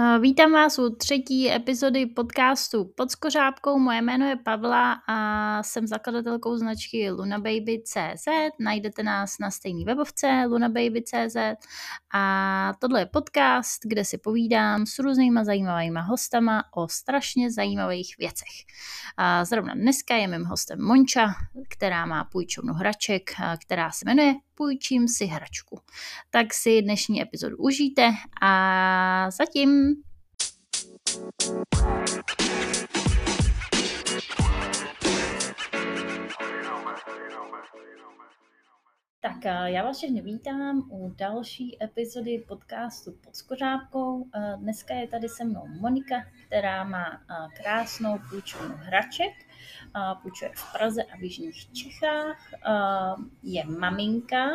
Eh, vítám vás u třetí epizody podcastu Pod skořápkou. Moje jméno je Pavla a jsem zakladatelkou značky lunababy.cz. Najdete nás na stejné webovce lunababy.cz a tohle je podcast, kde si povídám s různýma zajímavými hostama o strašně zajímavých věcech. A zrovna dneska je mým hostem Monča, která má půjčovnu hraček, která se jmenuje půjčím si hračku. Tak si dnešní epizodu užijte a zatím. Tak já vás všechny vítám u další epizody podcastu pod skořápkou. Dneska je tady se mnou Monika, která má krásnou půjčovnu hraček. Půjčuje v Praze a v Jižních Čechách, je maminka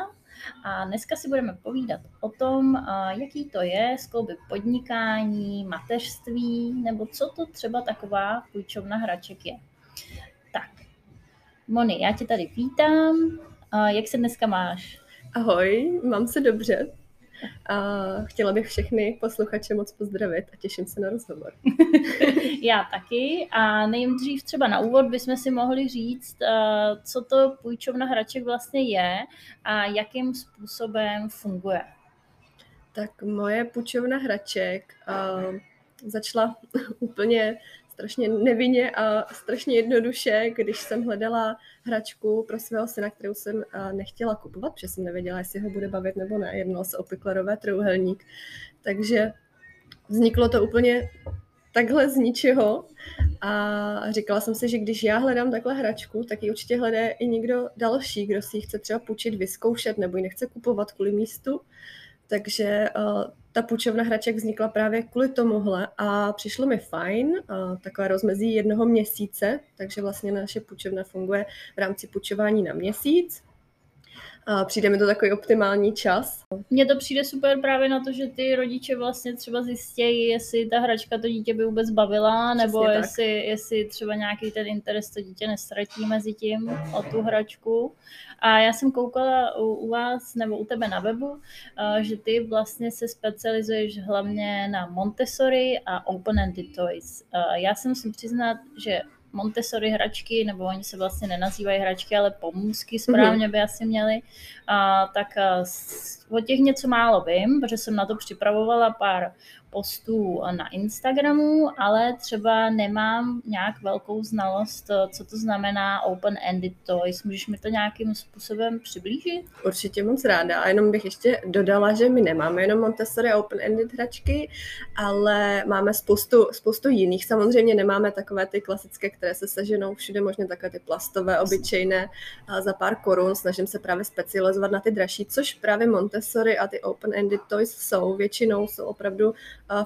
a dneska si budeme povídat o tom, jaký to je skloubit podnikání, mateřství, nebo co to třeba taková půjčovna hraček je. Tak, Moni, já tě tady vítám. Jak se dneska máš? Ahoj, mám se dobře. A chtěla bych všechny posluchače moc pozdravit a těším se na rozhovor. Já taky a nejdřív třeba na úvod bychom si mohli říct, eh, co to půjčovna hraček vlastně je a jakým způsobem funguje. Tak moje půjčovna hraček uh, začala úplně strašně nevinně a strašně jednoduše, když jsem hledala hračku pro svého syna, kterou jsem nechtěla kupovat, protože jsem nevěděla, jestli ho bude bavit nebo ne. Jednalo se o piklerové trouhelník. Takže vzniklo to úplně takhle z ničeho a říkala jsem si, že když já hledám takhle hračku, tak ji určitě hledá i někdo další, kdo si ji chce třeba půjčit, vyzkoušet nebo ji nechce kupovat kvůli místu. Takže uh, ta půjčovna hraček vznikla právě kvůli tomuhle a přišlo mi fajn, uh, taková rozmezí jednoho měsíce, takže vlastně naše půjčovna funguje v rámci půjčování na měsíc a přijde mi to takový optimální čas. Mně to přijde super právě na to, že ty rodiče vlastně třeba zjistějí, jestli ta hračka to dítě by vůbec bavila, nebo jestli, jestli třeba nějaký ten interes to dítě nestratí mezi tím o tu hračku. A já jsem koukala u, u vás nebo u tebe na webu, že ty vlastně se specializuješ hlavně na Montessori a open-ended toys. Já se musím přiznat, že Montessori hračky, nebo oni se vlastně nenazývají hračky, ale pomůcky správně by asi měli, a, tak a, o těch něco málo vím, protože jsem na to připravovala pár postů na Instagramu, ale třeba nemám nějak velkou znalost, co to znamená open-ended toys. Můžeš mi to nějakým způsobem přiblížit? Určitě moc ráda. A jenom bych ještě dodala, že my nemáme jenom Montessori open-ended hračky, ale máme spoustu, spoustu jiných. Samozřejmě nemáme takové ty klasické, které se seženou všude možně takové ty plastové, obyčejné za pár korun. Snažím se právě specializovat na ty dražší, což právě Montessori a ty open-ended toys jsou. Většinou jsou opravdu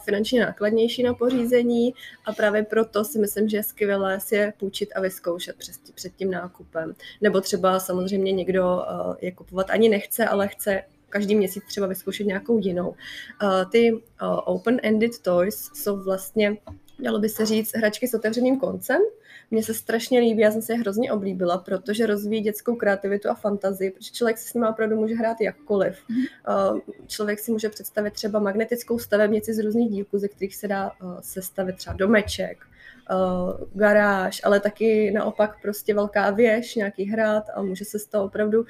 finančně nákladnější na pořízení a právě proto si myslím, že je skvělé si je půjčit a vyzkoušet před, tím nákupem. Nebo třeba samozřejmě někdo eh, je kupovat ani nechce, ale chce každý měsíc třeba vyzkoušet nějakou jinou. Eh, ty eh, open-ended toys jsou vlastně, dalo by se říct, hračky s otevřeným koncem, mně se strašně líbí, já jsem se je hrozně oblíbila, protože rozvíjí dětskou kreativitu a fantazii, protože člověk si s nimi opravdu může hrát jakkoliv. Mm. Člověk si může představit třeba magnetickou stavebnici z různých dílků, ze kterých se dá uh, sestavit třeba domeček, uh, garáž, ale taky naopak prostě velká věž, nějaký hrad a může se z toho opravdu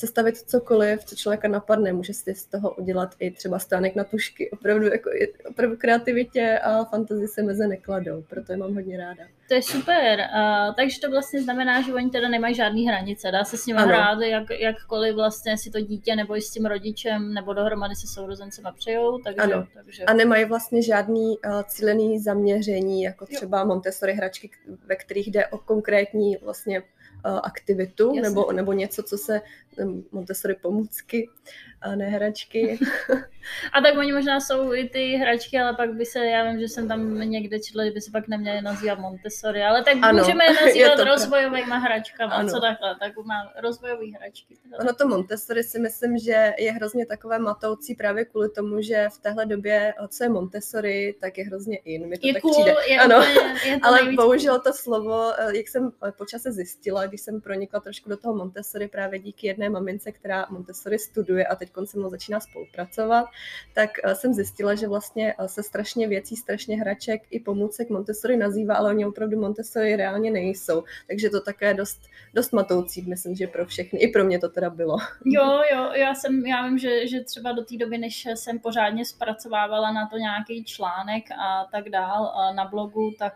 sestavit cokoliv, co člověka napadne. Může si z toho udělat i třeba stánek na tušky. Opravdu, jako, opravdu kreativitě a fantazii se meze nekladou, proto je mám hodně ráda. To je super. Uh, takže to vlastně znamená, že oni teda nemají žádný hranice. Dá se s nimi ano. hrát jak, jakkoliv vlastně si to dítě nebo i s tím rodičem nebo dohromady se sourozencem přejou. Takže, ano. takže... A nemají vlastně žádný uh, cílený zaměření, jako třeba jo. Montessori hračky, ve kterých jde o konkrétní vlastně Eh, aktivitu nebo, nebo něco, co se Montessori pomůcky a ne hračky. a tak oni možná jsou i ty hračky, ale pak by se, já vím, že jsem tam někde četla, že by se pak neměli nazývat Montessori, ale tak ano, můžeme je nazývat je rozvojovými hračkami, ano. co takhle, tak má rozvojové hračky. Ono to Montessori si myslím, že je hrozně takové matoucí právě kvůli tomu, že v téhle době, co je Montessori, tak je hrozně in. Mi to je tak cool, přijde. Je ano, je to ale bohužel to slovo, eh, jak jsem počase zjistila, když jsem pronikla trošku do toho Montessori právě díky jedné mamince, která Montessori studuje a teď se mnou začíná spolupracovat, tak jsem zjistila, že vlastně se strašně věcí, strašně hraček i pomůcek Montessori nazývá, ale oni opravdu Montessori reálně nejsou. Takže to také dost, dost matoucí, myslím, že pro všechny. I pro mě to teda bylo. Jo, jo, já jsem, já vím, že, že třeba do té doby, než jsem pořádně zpracovávala na to nějaký článek a tak dál na blogu, tak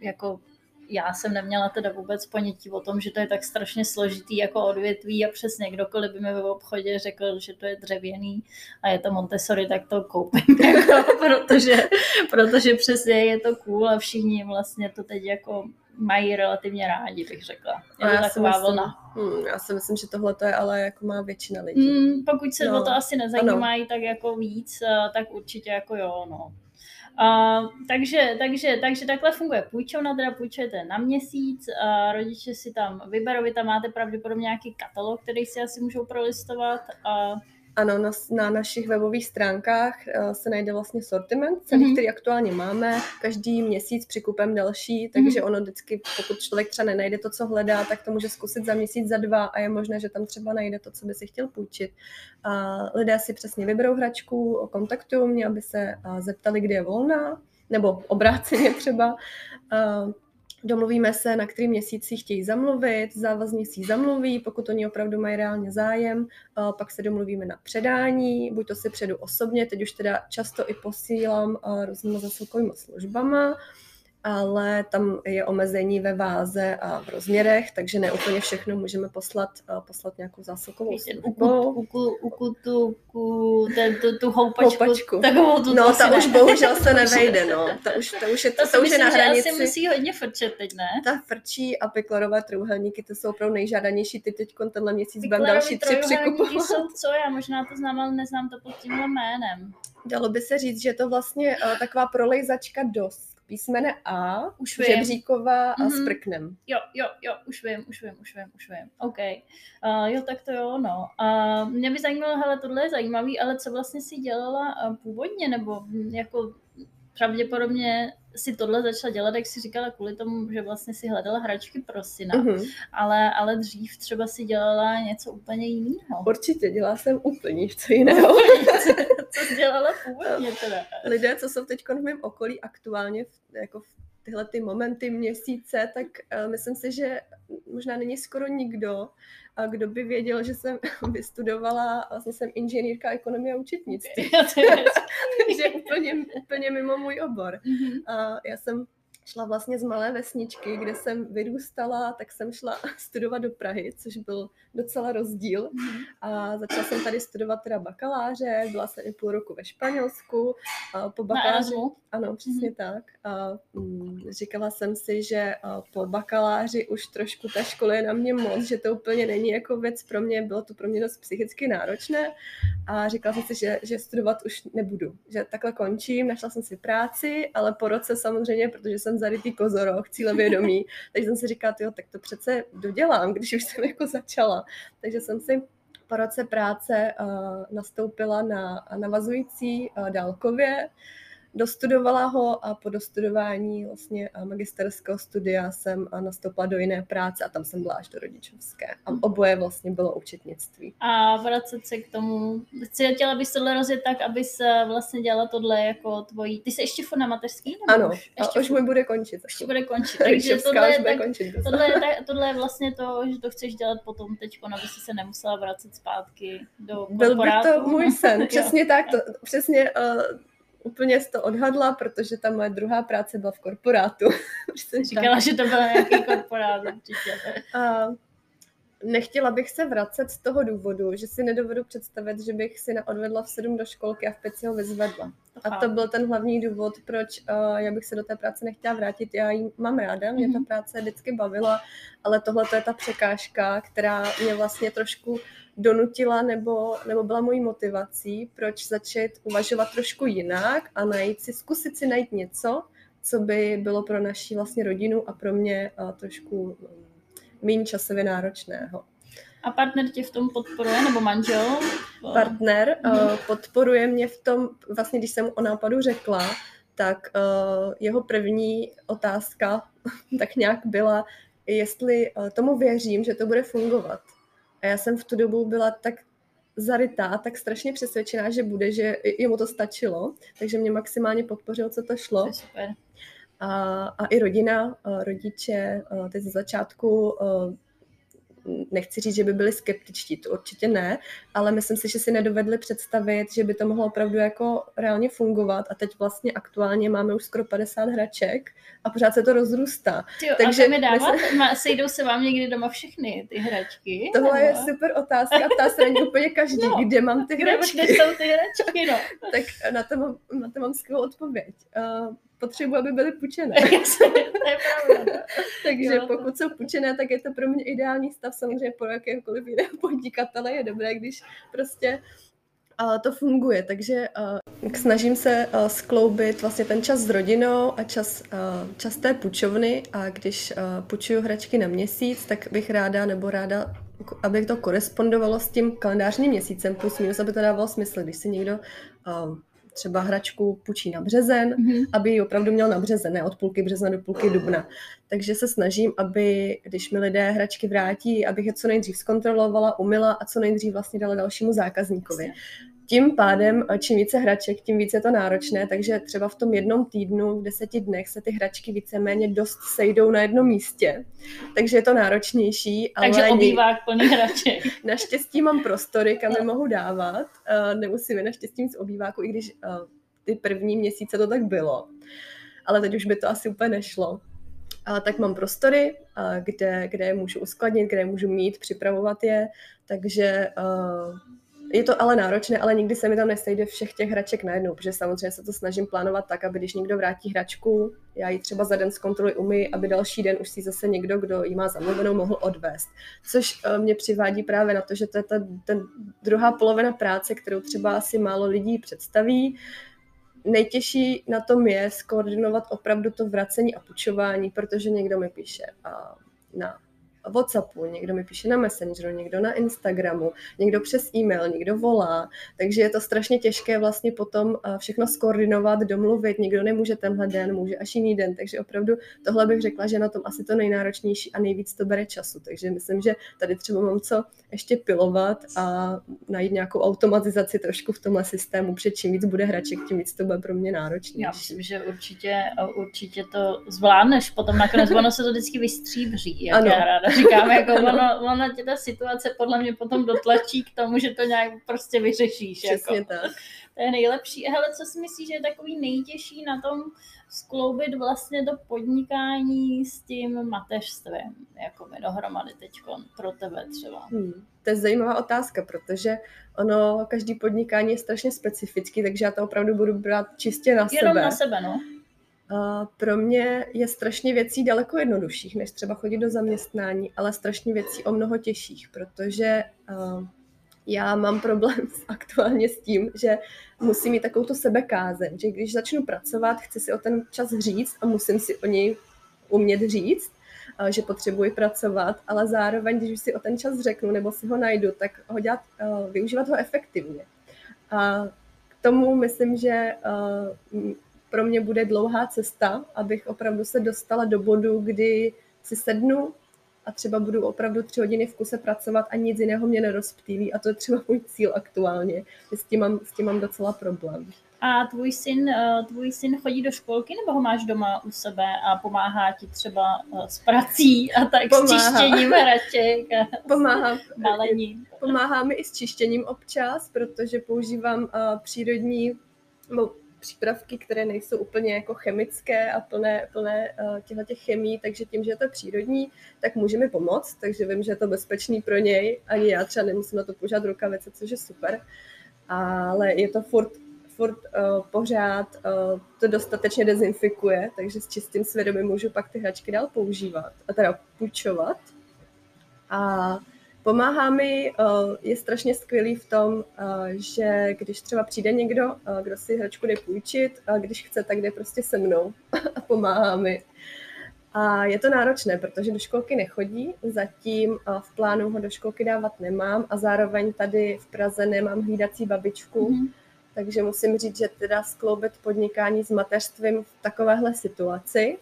jako já jsem neměla teda vůbec ponětí o tom, že to je tak strašně složitý jako odvětví a přesně kdokoliv by mi v obchodě řekl, že to je dřevěný a je to Montessori, tak to koupím, jako, protože, protože přesně je to cool a všichni vlastně to teď jako mají relativně rádi, bych řekla. Je to taková myslím, vlna. Hmm, já si myslím, že tohle to je ale jako má většina lidí. Hmm, pokud se no, o to asi nezajímají ano. tak jako víc, eh, tak určitě jako jo, no. Uh, takže, takže, takže takhle funguje půjčovna, teda půjčujete na měsíc, uh, rodiče si tam vyberou, vy tam máte pravděpodobně nějaký katalog, který si asi můžou prolistovat. Uh, ano, na, na našich webových stránkách uh, se najde vlastně sortiment, celý, mm-hmm. který aktuálně máme. Každý měsíc přikupem další, takže mm-hmm. ono vždycky, pokud člověk třeba nenajde to, co hledá, tak to může zkusit za měsíc, za dva a je možné, že tam třeba najde to, co by si chtěl půjčit. A lidé si přesně vyberou hračku, kontaktují mě, aby se uh, zeptali, kdy je volná, nebo obráceně třeba. Domluvíme se, na který měsíci chtějí zamluvit, závazně si zamluví, pokud oni opravdu mají reálně zájem, pak se domluvíme na předání, buď to si předu osobně, teď už teda často i posílám různými zasilkovými službama, ale tam je omezení ve váze a v rozměrech, takže ne úplně všechno můžeme poslat, uh, poslat nějakou zásilkovou službou. Uku, tu, ten, tu, tu houpačku, houpačku. Takovou tu no, ta už bohužel se nevejde, no. Ta už, ta už je, to, to už je na hranici. asi musí hodně frčet teď, ne? Ta frčí a piklerové trojúhelníky, to jsou opravdu nejžádanější. Ty teď tenhle měsíc budeme další tři přikupovat. jsou co? Já možná to znám, ale neznám to pod tímhle jménem. Dalo by se říct, že je to vlastně uh, taková prolejzačka dost písmene A, už vím. Žebříková a mm-hmm. s prknem. Jo, jo, jo, už vím, už vím, už vím, už vím. OK. Uh, jo, tak to jo, no. Uh, mě by zajímalo, hele, tohle je zajímavý, ale co vlastně si dělala uh, původně, nebo jako pravděpodobně si tohle začala dělat, jak si říkala, kvůli tomu, že vlastně si hledala hračky pro syna, uh-huh. ale, ale dřív třeba si dělala něco úplně jiného. Určitě, dělala jsem úplně něco jiného. co dělala původně teda? Lidé, co jsou teď v mém okolí aktuálně, jako v tyhle ty momenty, měsíce, tak uh, myslím si, že možná není skoro nikdo, kdo by věděl, že jsem vystudovala, vlastně jsem inženýrka ekonomie a účetnictví. Takže úplně, úplně mimo můj obor. Mm-hmm. A já jsem šla vlastně z malé vesničky, kde jsem vyrůstala, tak jsem šla studovat do Prahy, což byl docela rozdíl. Mhm. A začala jsem tady studovat teda bakaláře, byla jsem i půl roku ve Španělsku. A po bakaláři, ano, přesně mm-hmm. tak. A, mm, říkala jsem si, že po bakaláři už trošku ta škola je na mě moc, že to úplně není jako věc pro mě, bylo to pro mě dost psychicky náročné. A říkala jsem si, že, že studovat už nebudu, že takhle končím, našla jsem si práci, ale po roce samozřejmě, protože jsem jsem zarytý kozoroch, cílevědomí, takže jsem si říkala, jo, tak to přece dodělám, když už jsem jako začala. Takže jsem si po roce práce uh, nastoupila na navazující uh, dálkově, dostudovala ho a po dostudování vlastně magisterského studia jsem nastoupila do jiné práce a tam jsem byla až do rodičovské. A oboje vlastně bylo účetnictví. A vracet se k tomu, chtěla bys tohle rozjet tak, abys vlastně dělala tohle jako tvojí, ty jsi ještě furt na mateřský? Ano, už, ještě a už můj bude končit. Ještě bude končit, takže tohle je, tak, končit tohle, je, tohle je vlastně to, že to chceš dělat potom teď, aby si se nemusela vracet zpátky do Byl by to můj sen, přesně tak, to, přesně uh, úplně to odhadla, protože ta moje druhá práce byla v korporátu. Říkala, že to byl nějaký korporát určitě. A nechtěla bych se vracet z toho důvodu, že si nedovedu představit, že bych si odvedla v sedm do školky a v pět si ho vyzvedla. A to byl ten hlavní důvod, proč uh, já bych se do té práce nechtěla vrátit. Já ji mám ráda, mě ta mhm. práce vždycky bavila, ale tohle je ta překážka, která mě vlastně trošku donutila nebo, nebo byla mojí motivací, proč začít uvažovat trošku jinak a najít si, zkusit si najít něco, co by bylo pro naši vlastně rodinu a pro mě uh, trošku um, méně časově náročného. A partner tě v tom podporuje, nebo manžel? Partner uh, podporuje mě v tom, vlastně když jsem o nápadu řekla, tak uh, jeho první otázka tak nějak byla, jestli uh, tomu věřím, že to bude fungovat A já jsem v tu dobu byla tak zarytá, tak strašně přesvědčená, že bude, že jemu to stačilo, takže mě maximálně podpořil, co to šlo. To super. A, a i rodina, rodiče, teď ze začátku nechci říct, že by byli skeptičtí, to určitě ne, ale myslím si, že si nedovedli představit, že by to mohlo opravdu jako reálně fungovat a teď vlastně aktuálně máme už skoro 50 hraček a pořád se to rozrůstá. Tyjo, Takže a mi dávat? Myslím... Sejdou se vám někdy doma všechny ty hračky? Tohle nebo? je super otázka, ptá se na úplně každý, no, kde mám ty hračky. Kde jsou ty hračky, no. tak na to mám, na to mám skvělou odpověď. Uh, potřebuji, aby byly pučené. pravda. Takže jo, pokud jsou pučené, tak je to pro mě ideální stav. Samozřejmě pro jakéhokoliv jiného podnikatele je dobré, když prostě uh, to funguje. Takže uh, snažím se uh, skloubit vlastně ten čas s rodinou a čas, čas té půjčovny a když půjčuju hračky na měsíc, tak bych ráda nebo ráda aby to korespondovalo s tím kalendářním měsícem, plus minus, aby to dávalo smysl. Když si někdo třeba hračku půjčí na březen, mm-hmm. aby ji opravdu měl na březen, ne od půlky března do půlky dubna. Takže se snažím, aby, když mi lidé hračky vrátí, abych je co nejdřív zkontrolovala, umila a co nejdřív vlastně dala dalšímu zákazníkovi tím pádem, čím více hraček, tím více je to náročné, takže třeba v tom jednom týdnu, v deseti dnech se ty hračky víceméně dost sejdou na jednom místě, takže je to náročnější. Takže ale obývák plný hraček. Naštěstí mám prostory, kam je mohu dávat, nemusím je naštěstí z obýváku, i když ty první měsíce to tak bylo, ale teď už by to asi úplně nešlo. A tak mám prostory, kde, kde je můžu uskladnit, kde je můžu mít, připravovat je, takže je to ale náročné, ale nikdy se mi tam nesejde všech těch hraček najednou, protože samozřejmě se to snažím plánovat tak, aby když někdo vrátí hračku, já ji třeba za den zkontroluji umy, aby další den už si zase někdo, kdo ji má zamluvenou, mohl odvést. Což eh, mě přivádí právě na to, že to je ta ten druhá polovina práce, kterou třeba asi málo lidí představí. Nejtěžší na tom je skoordinovat opravdu to vracení a půjčování, protože někdo mi píše na Whatsappu, někdo mi píše na Messengeru, někdo na Instagramu, někdo přes e-mail, někdo volá, takže je to strašně těžké vlastně potom eh, všechno skoordinovat, domluvit, někdo nemůže tenhle den, může až jiný den, takže opravdu tohle bych řekla, že na tom asi to nejnáročnější a nejvíc to bere času, takže myslím, že tady třeba mám co ještě pilovat a najít nějakou automatizaci trošku v tomhle systému, před čím víc bude hraček, tím víc to bude pro mě náročnější. Já myslím, že určitě, určitě to zvládneš, potom nakonec ono se to vždycky vystříbří, jak ano. já ráda říkáme, jako ono, ono tě ta situace podle mě potom dotlačí k tomu, že to nějak prostě vyřešíš. Přesně jako. tak. To je nejlepší. Hele, co si myslíš, že je takový nejtěžší na tom skloubit vlastně to podnikání s tím mateřstvím, jako mi dohromady teď pro tebe třeba? Hmm. To je zajímavá otázka, protože ono, každý podnikání je strašně specifický, takže já to opravdu budu brát čistě na Jenom sebe. Jenom na sebe, no pro mě je strašně věcí daleko jednodušších, než třeba chodit do zaměstnání, ale strašně věcí o mnoho těžších, protože já mám problém aktuálně s tím, že musím mít takovou tu sebekázeň, že když začnu pracovat, chci si o ten čas říct a musím si o něj umět říct, že potřebuji pracovat, ale zároveň, když si o ten čas řeknu nebo si ho najdu, tak ho dělat, využívat ho efektivně. A k tomu myslím, že pro mě bude dlouhá cesta, abych opravdu se dostala do bodu, kdy si sednu a třeba budu opravdu tři hodiny v kuse pracovat a nic jiného mě nerozptýlí. A to je třeba můj cíl aktuálně. S tím mám, s tím mám docela problém. A tvůj syn, eh, tvůj syn chodí do školky nebo ho máš doma u sebe a pomáhá ti třeba eh, s prací a tak pomáhá. s čištěním hraček a pomáhá. malením? Pomáhá mi i s čištěním občas, protože používám uh, přírodní, přípravky, které nejsou úplně jako chemické a plné, plné uh, těch chemí, takže tím, že je to přírodní, tak může mi pomoct, takže vím, že je to bezpečný pro něj, ani já třeba nemusím na to používat rukavice, což je super, ale je to furt, furt uh, pořád uh, to dostatečně dezinfikuje, takže s čistým svědomím můžu pak ty hračky dál používat a teda půjčovat. A Pomáhá mi, eh, je strašně skvělý v tom, eh, že když třeba přijde někdo, eh, kdo si hračku jde půjčit, a když chce, tak jde prostě se mnou a pomáhá mi. A je to náročné, protože do školky nechodí, zatím v plánu ho do školky dávat nemám a zároveň tady v Praze nemám hlídací babičku, mm-hmm. takže musím říct, že teda skloubit podnikání s mateřstvím v takovéhle situaci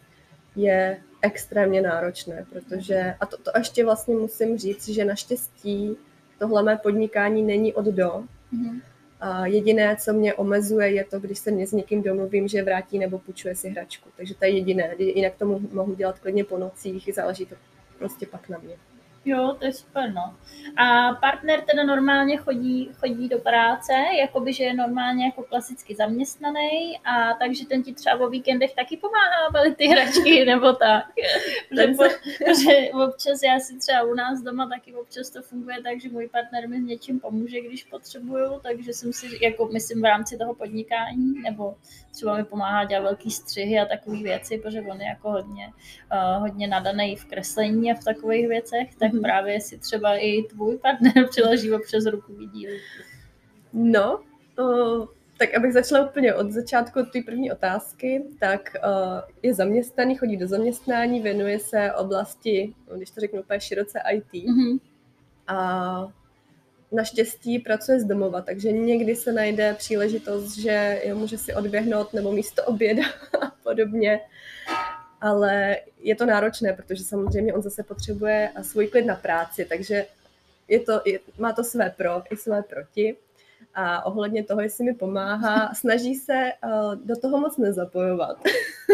je extrémně náročné, protože, a to, to ještě vlastně musím říct, že naštěstí tohle mé podnikání není od do. Mm-hmm. A jediné, co mě omezuje, je to, když se s někým domluvím, že vrátí nebo půjčuje si hračku. Takže to je jediné. Jinak to mohu dělat klidně po nocích, záleží to prostě pak na mě. Jo, to je super, no. A partner teda normálně chodí, chodí do práce, jakoby, že je normálně jako klasicky zaměstnaný a takže ten ti třeba o víkendech taky pomáhá balit ty hračky nebo tak. že, po, že občas já si třeba u nás doma taky občas to funguje tak, že můj partner mi s něčím pomůže, když potřebuju, takže jsem si, jako myslím v rámci toho podnikání, nebo třeba mi pomáhá dělat velký střihy a takové věci, protože on je jako hodně, uh, hodně nadaný v kreslení a v takových věcech, tak mm-hmm. právě si třeba i tvůj partner přiloží občas ruku vidí. No, uh, tak abych začala úplně od začátku od té první otázky, tak uh, je zaměstnaný, chodí do zaměstnání, věnuje se oblasti, no, když to řeknu úplně široce, IT. Mm-hmm. A naštěstí pracuje z domova, takže někdy se najde příležitost, že jo, může si odběhnout nebo místo oběda a podobně. Ale je to náročné, protože samozřejmě on zase potřebuje svůj klid na práci, takže je to, je, má to své pro i své proti a ohledně toho, jestli mi pomáhá, snaží se uh, do toho moc nezapojovat.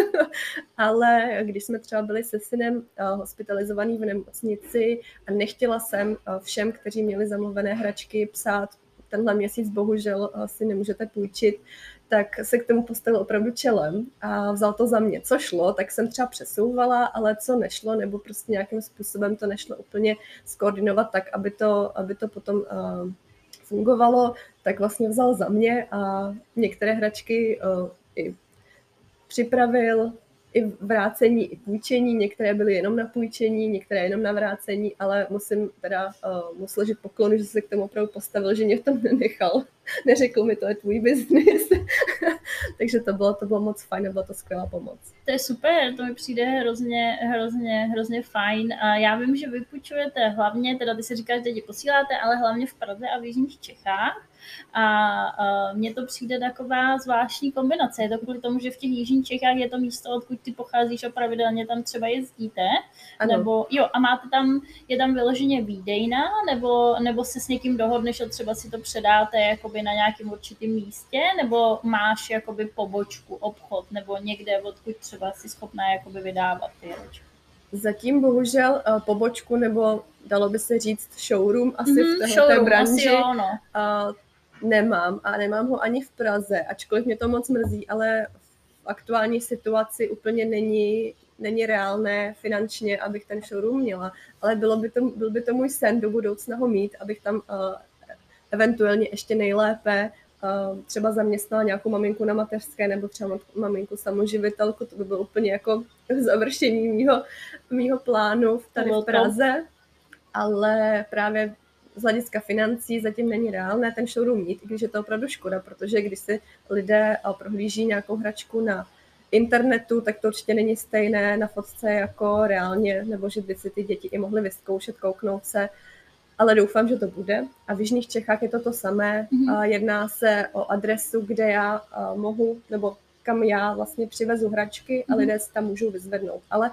Ale když jsme třeba byli se synem uh, hospitalizovaný v nemocnici a nechtěla jsem uh, všem, kteří měli zamluvené hračky, psát tenhle měsíc bohužel si nemůžete půjčit, tak se k tomu postavil opravdu čelem a vzal to za mě. Co šlo, tak jsem třeba přesouvala, ale co nešlo, nebo prostě nějakým způsobem to nešlo úplně skoordinovat tak, aby to, aby to potom fungovalo, tak vlastně vzal za mě a některé hračky uh, i připravil, i vrácení, i půjčení, některé byly jenom na půjčení, některé jenom na vrácení, ale musím teda uh, mu složit poklonu, že se k tomu opravdu postavil, že mě v tom nenechal. Neřekl mi, to je tvůj biznis. Takže to bylo, to bylo moc fajn a byla to skvělá pomoc. To je super, to mi přijde hrozně, hrozně, hrozně fajn. A já vím, že vy půjčujete hlavně, teda ty si říkáš, že děti posíláte, ale hlavně v Praze a v Jižních Čechách. A mně to přijde taková zvláštní kombinace. Je to kvůli tomu, že v těch jižních Čechách je to místo, odkud ty pocházíš a pravidelně tam třeba jezdíte. Ano. Nebo jo, a máte tam, je tam vyloženě výdejna, nebo, nebo se s někým dohodneš a třeba si to předáte jakoby na nějakém určitém místě, nebo máš jakoby pobočku, obchod, nebo někde, odkud třeba si schopná jakoby vydávat ty ročky. Zatím bohužel uh, pobočku nebo dalo by se říct showroom asi mm-hmm, v této branži. Jo, no. uh, nemám a nemám ho ani v Praze, ačkoliv mě to moc mrzí, ale v aktuální situaci úplně není, není reálné finančně, abych ten showroom měla, ale bylo by to, byl by to můj sen do budoucna ho mít, abych tam uh, eventuálně ještě nejlépe uh, třeba zaměstnala nějakou maminku na mateřské nebo třeba maminku samoživitelku, to by bylo úplně jako završení mýho, mýho plánu tady v Praze, ale právě z hlediska financí zatím není reálné ten showroom mít, i když je to opravdu škoda, protože když si lidé prohlíží nějakou hračku na internetu, tak to určitě není stejné na fotce jako reálně, nebo že by si ty děti i mohly vyzkoušet, kouknout se, ale doufám, že to bude. A v Jižních Čechách je to to samé. Mm-hmm. Jedná se o adresu, kde já mohu, nebo kam já vlastně přivezu hračky a lidé si tam můžou vyzvednout. Ale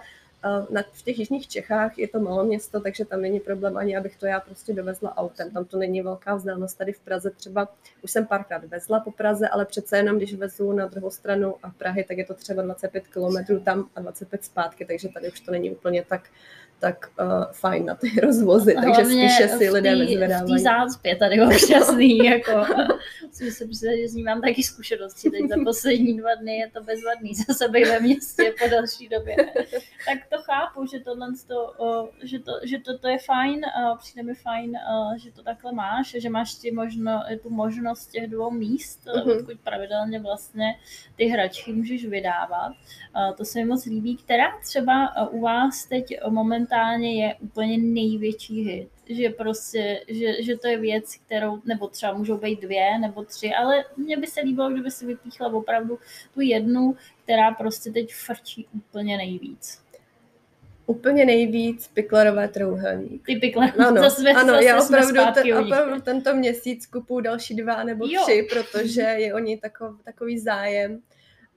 v těch jižních Čechách je to malo město, takže tam není problém ani, abych to já prostě dovezla autem. Tam to není velká vzdálenost. Tady v Praze třeba už jsem párkrát vezla po Praze, ale přece jenom, když vezu na druhou stranu a Prahy, tak je to třeba 25 kilometrů tam a 25 zpátky, takže tady už to není úplně tak tak uh, fajn na ty rozvozy, Hlavně takže spíše si lidé vyzvedávají. V té zácpě tady občasný, jako musím se přiznat, že s ním mám taky zkušenosti, teď za poslední dva dny je to bezvadný zase být ve městě po další době. tak to chápu, že tohle to, že to, že to, to je fajn, přijde mi fajn, že to takhle máš, že máš ty možno, tu možnost těch dvou míst, uh-huh. odkud pravidelně vlastně ty hračky můžeš vydávat. To se mi moc líbí, která třeba u vás teď moment momentálně je úplně největší hit. Že prostě, že, že to je věc, kterou, nebo třeba můžou být dvě nebo tři, ale mně by se líbilo, kdyby si vypíchla opravdu tu jednu, která prostě teď frčí úplně nejvíc. Úplně nejvíc piklerové trouhelník. Ty piklerové, ano, zase, ano zase já opravdu, ten, opravdu tento měsíc kupu další dva nebo jo. tři, protože je o ní takov, takový zájem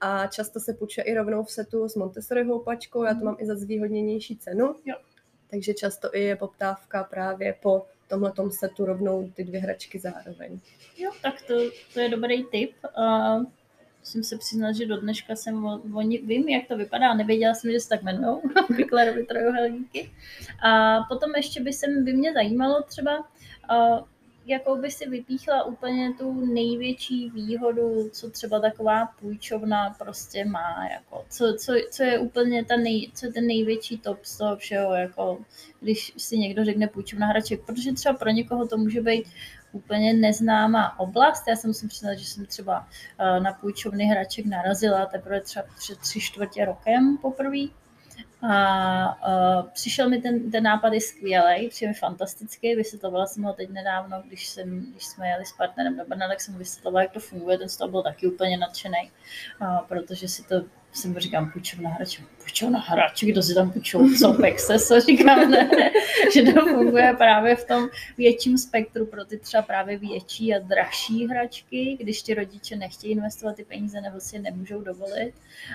a často se půjčuje i rovnou v setu s Montessori houpačkou, já to mám i za zvýhodněnější cenu, jo. takže často i je poptávka právě po tomhle setu rovnou ty dvě hračky zároveň. Jo, tak to, to je dobrý tip. Uh, musím se přiznat, že do dneška jsem o, o, vím, jak to vypadá, nevěděla jsem, že se tak jmenují, Picklerovi trojuhelníky. A potom ještě by, se, by mě zajímalo třeba, uh, jakou by si vypíchla úplně tu největší výhodu, co třeba taková půjčovna prostě má, jako, co, co, co je úplně ta nej, co je ten největší top z toho všeho, jako, když si někdo řekne půjčovna hraček, protože třeba pro někoho to může být úplně neznámá oblast. Já se musím přiznat, že jsem třeba eh, na půjčovny hraček narazila teprve třeba před tři čtvrtě rokem poprvé. A uh, přišel mi ten, ten nápad je skvělý, přijde mi fantastický, vysvětlovala jsem ho teď nedávno, když, jsem, když jsme jeli s partnerem do Brna, tak jsem vysvětlovala, jak to funguje, ten z toho byl taky úplně nadšený, uh, protože si to mu říkám, půjčovna hraček, půjčovna hraček, kdo si tam půjčil, co Pexes, říkám, ne, že to funguje právě v tom větším spektru pro ty třeba právě větší a dražší hračky, když ti rodiče nechtějí investovat ty peníze nebo si je nemůžou dovolit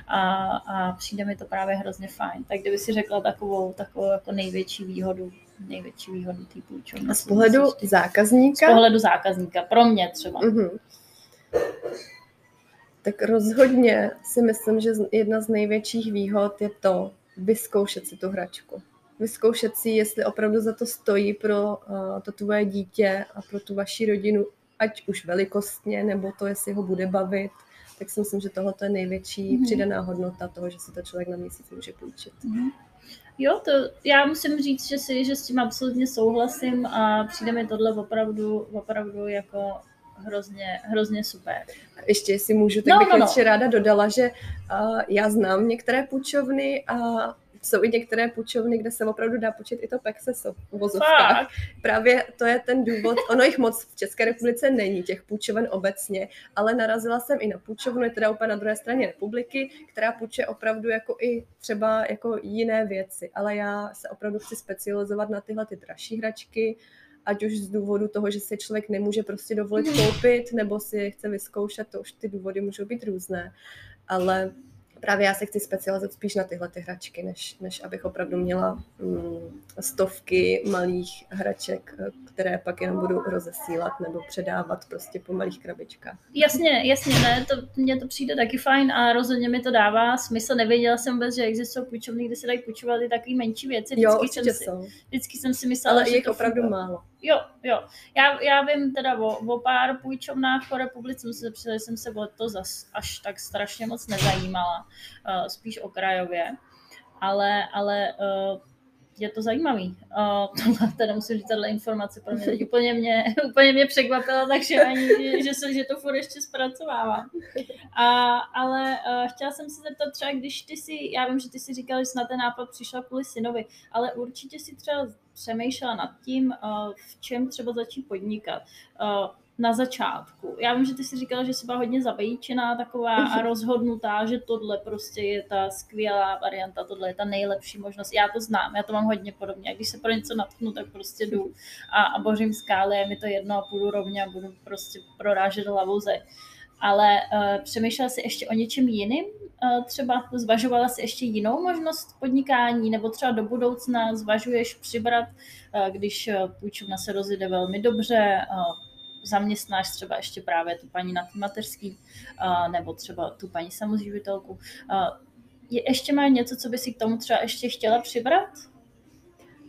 a, a přijde mi to právě hrozně fajn. Tak kdyby si řekla takovou, takovou jako největší výhodu největší výhodu té půjčovny. A z pohledu zákazníka? Z pohledu zákazníka, pro mě třeba. Uh-huh tak rozhodně si myslím, že jedna z největších výhod je to vyzkoušet si tu hračku. Vyzkoušet si, jestli opravdu za to stojí pro uh, to tvoje dítě a pro tu vaši rodinu, ať už velikostně, nebo to, jestli ho bude bavit, tak si myslím, že tohle je největší mm-hmm. přidaná hodnota toho, že si to člověk na měsíc může půjčit. Mm-hmm. Jo, to já musím říct, že si, že s tím absolutně souhlasím a přijde mi tohle opravdu, opravdu jako hrozně, hrozně super. Ještě si můžu, tak no, bych no, no. ještě ráda dodala, že uh, já znám některé půjčovny a jsou i některé půjčovny, kde se opravdu dá počít i to Pexeso v vozovkách. Právě to je ten důvod, ono jich moc v České republice není, těch půjčoven obecně, ale narazila jsem i na půjčovnu, je teda úplně na druhé straně republiky, která půjče opravdu jako i třeba jako jiné věci, ale já se opravdu chci specializovat na tyhle ty dražší hračky, ať už z důvodu toho, že si člověk nemůže prostě dovolit koupit, nebo si je chce vyzkoušet, to už ty důvody můžou být různé. Ale právě já se chci specializovat spíš na tyhle ty hračky, než, než abych opravdu měla mm, stovky malých hraček, které pak jenom budu rozesílat nebo předávat prostě po malých krabičkách. Jasně, jasně, ne, to, mně to přijde taky fajn a rozhodně mi to dává smysl. Nevěděla jsem vůbec, že existují půjčovny, kde se dají půjčovat i takové menší věci. Vždycky jo, jsem si, jsou. Vždycky jsem si myslela, Ale že je opravdu funguje. málo. Jo, jo. Já, já vím teda o, o pár půjčovnách po republice, se že jsem se o to zas až tak strašně moc nezajímala, uh, spíš okrajově, ale, ale uh, je to zajímavý. Uh, tohle, teda musím říct, tato informace pro mě úplně mě, úplně mě překvapila, takže ani, že, se, že to furt ještě zpracovává. A, ale uh, chtěla jsem se zeptat třeba, když ty si, já vím, že ty si říkal, že jsi na ten nápad přišla kvůli synovi, ale určitě si třeba přemýšlela nad tím, uh, v čem třeba začít podnikat. Uh, na začátku. Já vím, že ty si říkala, že jsi byla hodně zabejčená taková a rozhodnutá, že tohle prostě je ta skvělá varianta, tohle je ta nejlepší možnost. Já to znám, já to mám hodně podobně. A když se pro něco natknu, tak prostě jdu a, a bořím skály, je mi to jedno a půjdu rovně a budu prostě prorážet hlavou ze. Ale uh, přemýšlela jsi ještě o něčem jiným? Uh, třeba zvažovala si ještě jinou možnost podnikání, nebo třeba do budoucna zvažuješ přibrat, uh, když půjčovna se rozjede velmi dobře, uh, zaměstnáš třeba ještě právě tu paní na tý mateřský, nebo třeba tu paní samozživitelku. Je, ještě má něco, co by si k tomu třeba ještě chtěla přibrat?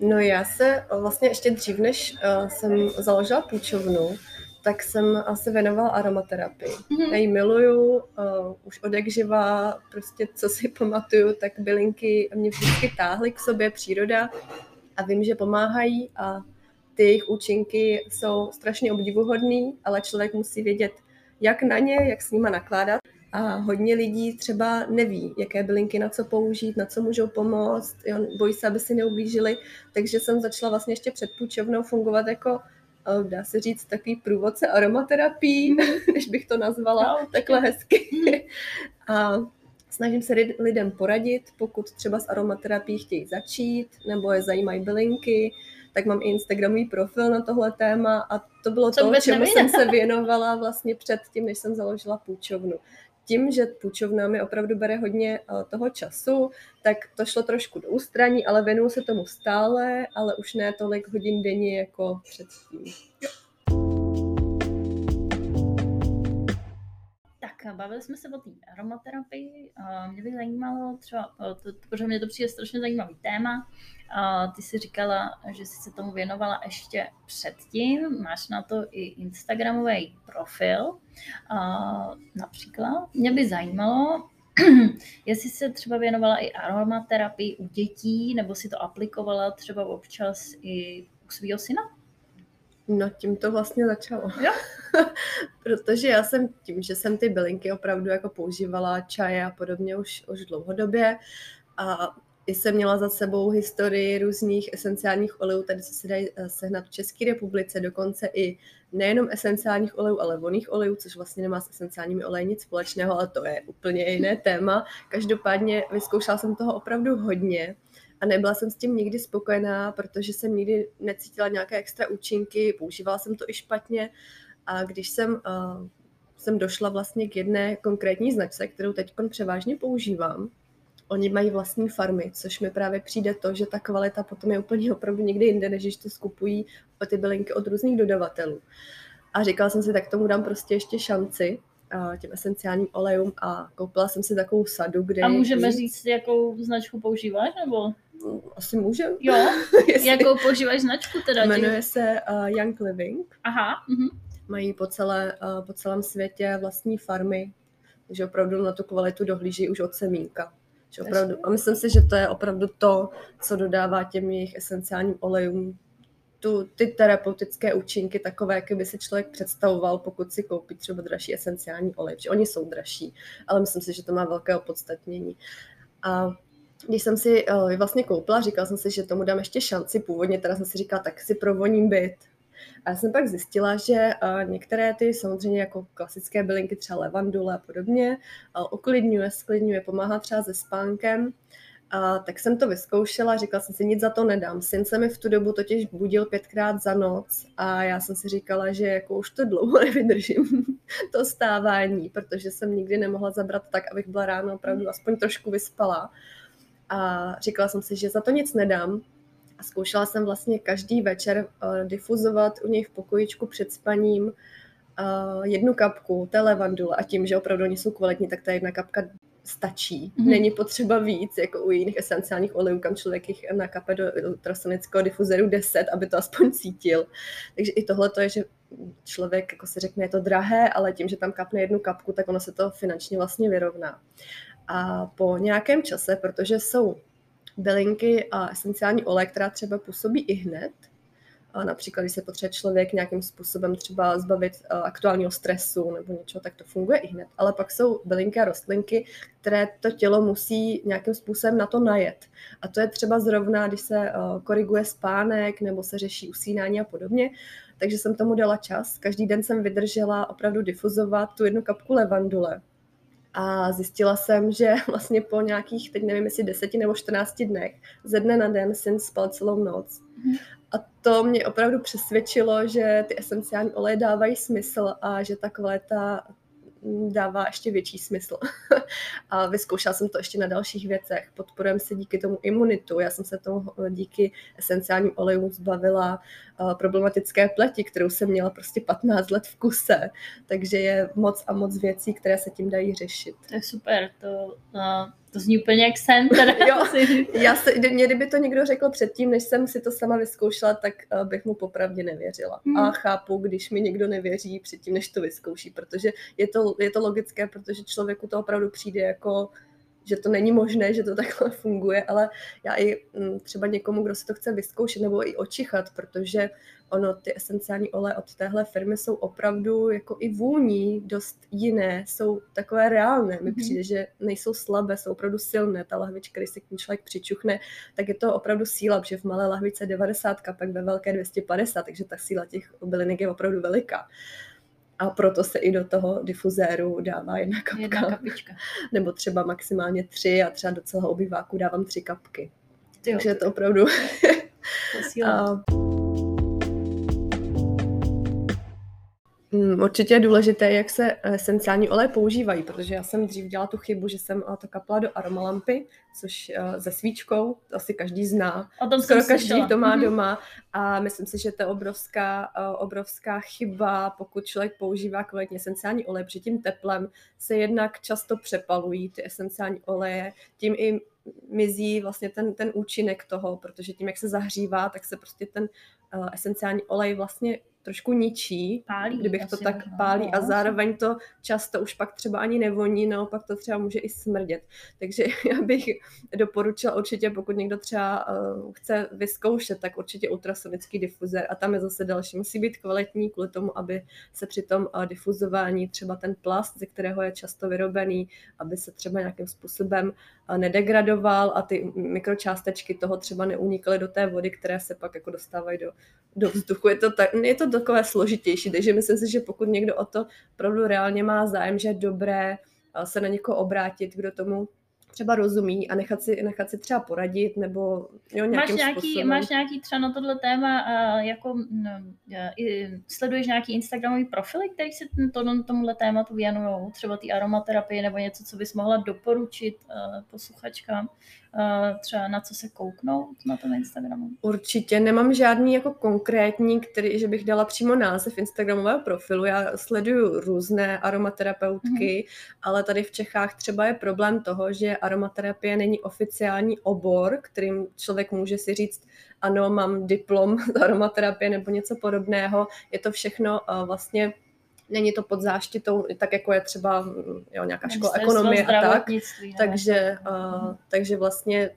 No já se vlastně ještě dřív, než uh, jsem založila půjčovnu, tak jsem se věnovala aromaterapii. Mm-hmm. Já ji miluju, uh, už od jak živa, prostě co si pamatuju, tak bylinky mě vždycky táhly k sobě, příroda a vím, že pomáhají a ty jejich účinky jsou strašně obdivuhodný, ale člověk musí vědět, jak na ně, jak s nima nakládat. A hodně lidí třeba neví, jaké bylinky na co použít, na co můžou pomoct, jo, bojí se, aby si neublížili. Takže jsem začala vlastně ještě před půjčovnou fungovat jako eh, dá se říct, takový průvodce aromaterapii, než bych to nazvala no, takhle hezky. A snažím se lidem poradit, pokud třeba s aromaterapií chtějí začít, nebo je zajímají bylinky, tak mám i Instagramový profil na tohle téma a to bylo Co to, čemu jsem se věnovala vlastně před tím, než jsem založila půjčovnu. tím, že půjčovna mi opravdu bere hodně uh, toho času, tak to šlo trošku do ústraní, ale věnuju se tomu stále, ale už ne tolik hodin denně jako předtím. Bavili jsme se o té aromaterapii. Mě by zajímalo třeba, to, protože mě to přijde strašně zajímavý téma. Ty si říkala, že jsi se tomu věnovala ještě předtím. Máš na to i Instagramový profil například. Mě by zajímalo, jestli se třeba věnovala i aromaterapii u dětí, nebo si to aplikovala třeba občas i u svého syna? No tím to vlastně začalo. Jo? Protože já jsem tím, že jsem ty bylinky opravdu jako používala, čaje a podobně už, už dlouhodobě a i jsem měla za sebou historii různých esenciálních olejů, tady co se dají eh, sehnat v České republice, dokonce i nejenom esenciálních olejů, ale voných olejů, což vlastně nemá s esenciálními oleji nic společného, ale to je úplně jiné téma. Každopádně vyzkoušela jsem toho opravdu hodně a nebyla jsem s tím nikdy spokojená, protože jsem nikdy necítila nějaké extra účinky, používala jsem to i špatně a když jsem, uh, jsem došla vlastně k jedné konkrétní značce, kterou teď převážně používám, oni mají vlastní farmy, což mi právě přijde to, že ta kvalita potom je úplně opravdu někde jinde, než když to skupují o ty bylinky od různých dodavatelů. A říkala jsem si, tak tomu dám prostě ještě šanci těm esenciálním olejům a koupila jsem si takovou sadu, kde... A můžeme říct, jakou značku používáš, nebo? Asi můžem. Jo, jakou používáš značku teda? Jmenuje se uh, Young Living. Aha. Uh-huh. Mají po, celé, uh, po celém světě vlastní farmy, takže opravdu na tu kvalitu dohlíží už od semínka. Že opravdu, a myslím si, že to je opravdu to, co dodává těm jejich esenciálním olejům tu, ty terapeutické účinky takové, jak by si člověk představoval, pokud si koupí třeba dražší esenciální olej, že oni jsou dražší, ale myslím si, že to má velké opodstatnění. A když jsem si uh, vlastně koupila, říkala jsem si, že tomu dám ještě šanci. Původně teda jsem si říkala, tak si provoním byt. A já jsem pak zjistila, že uh, některé ty samozřejmě jako klasické bylinky, třeba levandule a podobně, uh, uklidňuje, sklidňuje, pomáhá třeba se spánkem. A tak jsem to vyzkoušela, říkala jsem si, nic za to nedám. Syn se mi v tu dobu totiž budil pětkrát za noc a já jsem si říkala, že jako už to dlouho nevydržím, to stávání, protože jsem nikdy nemohla zabrat tak, abych byla ráno opravdu aspoň trošku vyspala. A říkala jsem si, že za to nic nedám. A zkoušela jsem vlastně každý večer uh, difuzovat u něj v pokojičku před spaním uh, jednu kapku té levandule a tím, že opravdu oni jsou kvalitní, tak ta jedna kapka stačí. Mm-hmm. Není potřeba víc, jako u jiných esenciálních olejů, kam člověk jich nakape do ultrasonického difuzeru 10, aby to aspoň cítil. Takže i tohle to je, že člověk jako si řekne, je to drahé, ale tím, že tam kapne jednu kapku, tak ono se to finančně vlastně vyrovná. A po nějakém čase, protože jsou bylinky a esenciální olej, která třeba působí i hned, a například, když se potřebuje člověk nějakým způsobem třeba zbavit uh, aktuálního stresu nebo něčeho, tak to funguje i hned. Ale pak jsou bylinky a rostlinky, které to tělo musí nějakým způsobem na to najet. A to je třeba zrovna, když se uh, koriguje spánek nebo se řeší usínání a podobně. Takže jsem tomu dala čas. Každý den jsem vydržela opravdu difuzovat tu jednu kapku levandule a zjistila jsem, že vlastně po nějakých, teď nevím, jestli deseti nebo 14 dnech, ze dne na den syn spal celou noc. Mm. A to mě opravdu přesvědčilo, že ty esenciální oleje dávají smysl a že ta kvalita dává ještě větší smysl. a vyzkoušela jsem to ještě na dalších věcech. Podporujeme se díky tomu imunitu. Já jsem se tomu díky esenciálním olejům zbavila problematické pleti, kterou jsem měla prostě 15 let v kuse. Takže je moc a moc věcí, které se tím dají řešit. To je super. To, uh to zní úplně jak sen. Jo, já se, mě, kdyby to někdo řekl předtím, než jsem si to sama vyzkoušela, tak uh, bych mu popravdě nevěřila. Hmm. A chápu, když mi někdo nevěří předtím, než to vyzkouší, protože je to, je to logické, protože člověku to opravdu přijde jako že to není možné, že to takhle funguje, ale já i mm, třeba někomu, kdo si to chce vyzkoušet nebo i očichat, protože ono, ty esenciální oleje od téhle firmy jsou opravdu jako i vůní dost jiné, jsou takové reálné. Mi mm-hmm. přijde, že nejsou slabé, jsou opravdu silné. Ta lahvička, když se k ní člověk přičuchne, tak je to opravdu síla, protože v malé lahvice 90, pak ve velké 250, takže ta síla těch bylinek je opravdu veliká a proto se i do toho difuzéru dává jedna kapka. Jedna kapička. Nebo třeba maximálně tři a třeba do celého obýváku dávám tři kapky. Ty Takže je to opravdu... to a... určitě je důležité, jak se esenciální oleje používají, protože já jsem dřív dělala tu chybu, že jsem to kapla do aromalampy, což se svíčkou, to asi každý zná. O tom Skoro každý slyšela. to má mm-hmm. doma a myslím si, že to je obrovská, obrovská chyba, pokud člověk používá kvalitně esenciální oleje, před tím teplem se jednak často přepalují ty esenciální oleje, tím i mizí vlastně ten, ten účinek toho, protože tím, jak se zahřívá, tak se prostě ten esenciální olej vlastně trošku ničí, pálí, kdybych to tak no, pálí a zároveň to často už pak třeba ani nevoní, naopak to třeba může i smrdět. Takže já bych doporučila určitě, pokud někdo třeba uh, chce vyzkoušet, tak určitě ultrasonický difuzer a tam je zase další. Musí být kvalitní kvůli tomu, aby se při tom uh, difuzování třeba ten plast, ze kterého je často vyrobený, aby se třeba nějakým způsobem uh, nedegradoval a ty mikročástečky toho třeba neunikly do té vody, které se pak jako dostávají do, do vzduchu. Je to, tak, je to takové složitější, takže myslím si, že pokud někdo o to opravdu reálně má zájem, že je dobré eh, se na někoho obrátit, kdo tomu třeba rozumí a nechat si, nechat si třeba poradit nebo jo, nějakým máš nějaký, způsobem. Máš nějaký třeba na tohle téma uh, jako no, sleduješ nějaký Instagramový profily, který se to, tomuhle tématu věnují, třeba ty aromaterapie nebo něco, co bys mohla doporučit uh, posluchačkám? Uh, třeba na co se kouknout na tom Instagramu? Určitě nemám žádný jako konkrétní, který, že bych dala přímo název Instagramového profilu. Já sleduju různé aromaterapeutky, mm-hmm. ale tady v Čechách třeba je problém toho, že aromaterapie není oficiální obor, kterým člověk může si říct, ano, mám diplom z aromaterapie nebo něco podobného. Je to všechno uh, vlastně není to pod záštitou, tak jako je třeba jo, nějaká škola ekonomie a tak. Takže, uh, takže vlastně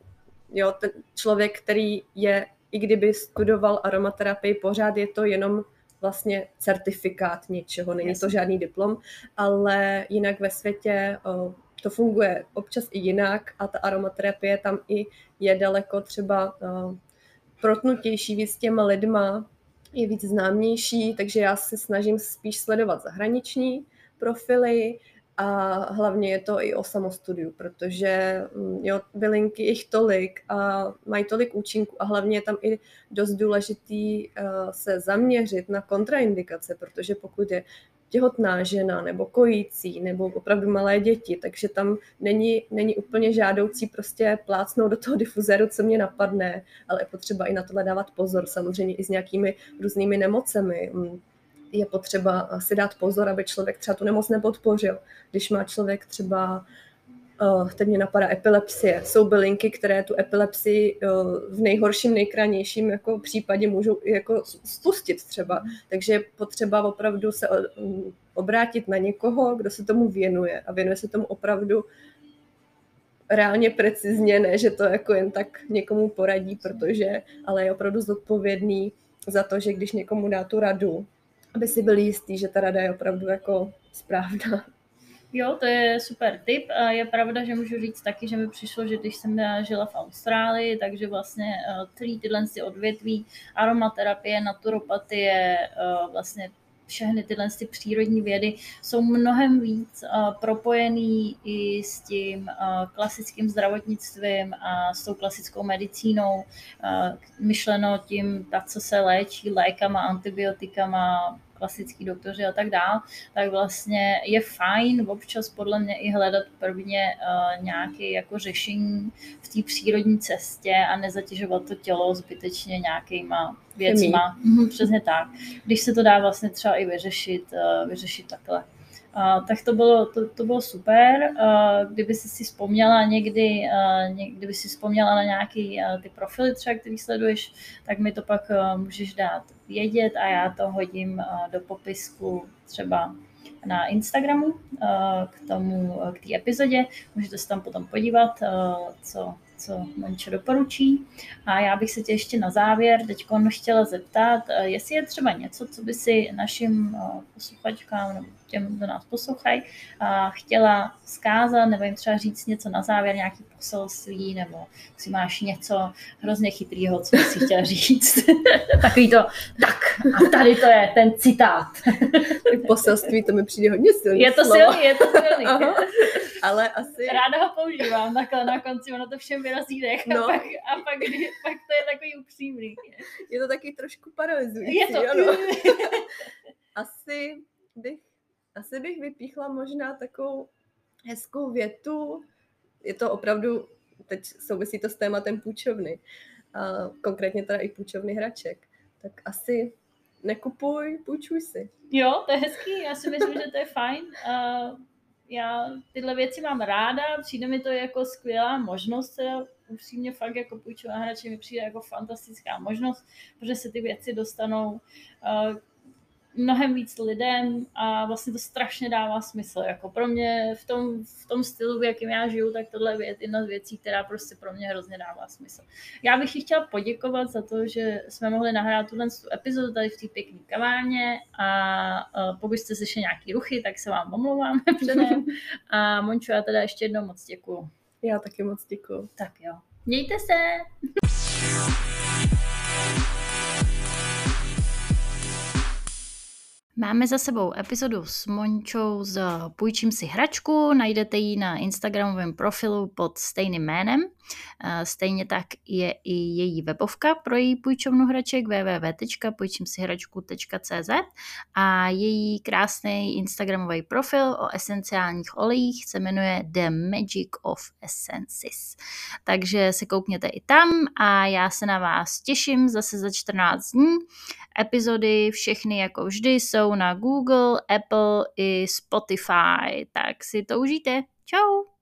jo, ten člověk, který je, i kdyby studoval aromaterapii, pořád je to jenom vlastně certifikát něčeho, není to žádný diplom, ale jinak ve světě uh, to funguje občas i jinak a ta aromaterapie tam i je daleko třeba uh, protnutější víc s těma lidma, je víc známější, takže já se snažím spíš sledovat zahraniční profily a hlavně je to i o samostudiu, protože mm, jo, bylinky jich tolik a mají tolik účinků a hlavně je tam i dost důležitý uh, se zaměřit na kontraindikace, protože pokud je těhotná žena nebo kojící nebo opravdu malé děti, takže tam není, není úplně žádoucí prostě plácnout do toho difuzéru, co mě napadne, ale je potřeba i na tohle dávat pozor, samozřejmě i s nějakými různými nemocemi. Je potřeba si dát pozor, aby člověk třeba tu nemoc nepodpořil. Když má člověk třeba teď mě napadá epilepsie. Jsou bylinky, které tu epilepsii uh, v nejhorším, nejkranějším jako případě můžou jako spustit třeba. Takže je potřeba opravdu se uh, obrátit na někoho, kdo se tomu věnuje a věnuje se tomu opravdu reálně precizně, ne, že to jako jen tak někomu poradí, protože ale je opravdu zodpovědný za to, že když někomu dá tu radu, aby si byl jistý, že ta rada je opravdu jako správná. Jo, to je super tip. A je pravda, že můžu říct taky, že mi přišlo, že když jsem žila v Austrálii, takže vlastně eh, celý tyhle odvětví aromaterapie, naturopatie, eh, vlastně všechny tyhle ty přírodní vědy jsou mnohem víc uh, propojený i s tím klasickým zdravotnictvím a s tou klasickou medicínou, myšleno tím, tak co se léčí lékama, antibiotikama, klasický doktoři a tak dál, tak vlastně je fajn občas podle mě i hledat prvně uh, nějaké jako řešení v té přírodní cestě a nezatěžovat to tělo zbytečně nějakýma věcma. Mhm, přesně tak. Když se to dá vlastně třeba i vyřešit, uh, vyřešit takhle. Uh, tak to bylo, to, to bylo super. Uh, kdyby si si vzpomněla někdy, uh, ně, kdyby si vzpomněla na nějaký uh, ty profily třeba, který sleduješ, tak mi to pak uh, můžeš dát vědět a já to hodím uh, do popisku třeba na Instagramu uh, k tomu, uh, k té epizodě. Můžete se tam potom podívat, uh, co, co Mončo doporučí. A já bych se tě ještě na závěr teď chtěla zeptat, jestli je třeba něco, co by si našim posluchačkám nebo těm, kdo nás poslouchají, chtěla zkázat nebo jim třeba říct něco na závěr, nějaký poselství, nebo si máš něco hrozně chytrýho, co bys si chtěla říct. Takový to, tak a tady to je ten citát. poselství, to mi přijde hodně silný Je to slovo. silný, je to silný. Aha. Ale asi... Ráda ho používám, takhle na konci, ono to všem vyrazí dech no. a, pak, a pak, pak to je takový upřímný. Je to taky trošku paralyzující, Je to. Ano. asi bych, asi bych vypíchla možná takovou hezkou větu. Je to opravdu, teď souvisí to s tématem půjčovny, a konkrétně teda i půjčovny hraček. Tak asi nekupuj, půjčuj si. Jo, to je hezký, já si myslím, že to je fajn. Uh, já tyhle věci mám ráda, přijde mi to jako skvělá možnost, upřímně fakt jako půjčovat hrače mi přijde jako fantastická možnost, protože se ty věci dostanou mnohem víc lidem a vlastně to strašně dává smysl. Jako pro mě v tom, v tom stylu, v jakém já žiju, tak tohle je jedna z věcí, která prostě pro mě hrozně dává smysl. Já bych ji chtěla poděkovat za to, že jsme mohli nahrát tuhle tu epizodu tady v té pěkné kavárně a pokud jste slyšeli nějaký ruchy, tak se vám omlouvám předem. A Mončo, já teda ještě jednou moc děkuju. Já taky moc děkuju. Tak jo. Mějte se! Máme za sebou epizodu s Mončou z Půjčím si hračku, najdete ji na Instagramovém profilu pod stejným jménem. Stejně tak je i její webovka pro její půjčovnu hraček www.půjčimsihračku.cz a její krásný Instagramový profil o esenciálních olejích se jmenuje The Magic of Essences. Takže se koukněte i tam a já se na vás těším zase za 14 dní. Epizody všechny jako vždy jsou na Google, Apple i Spotify, tak si to užijte. Ciao!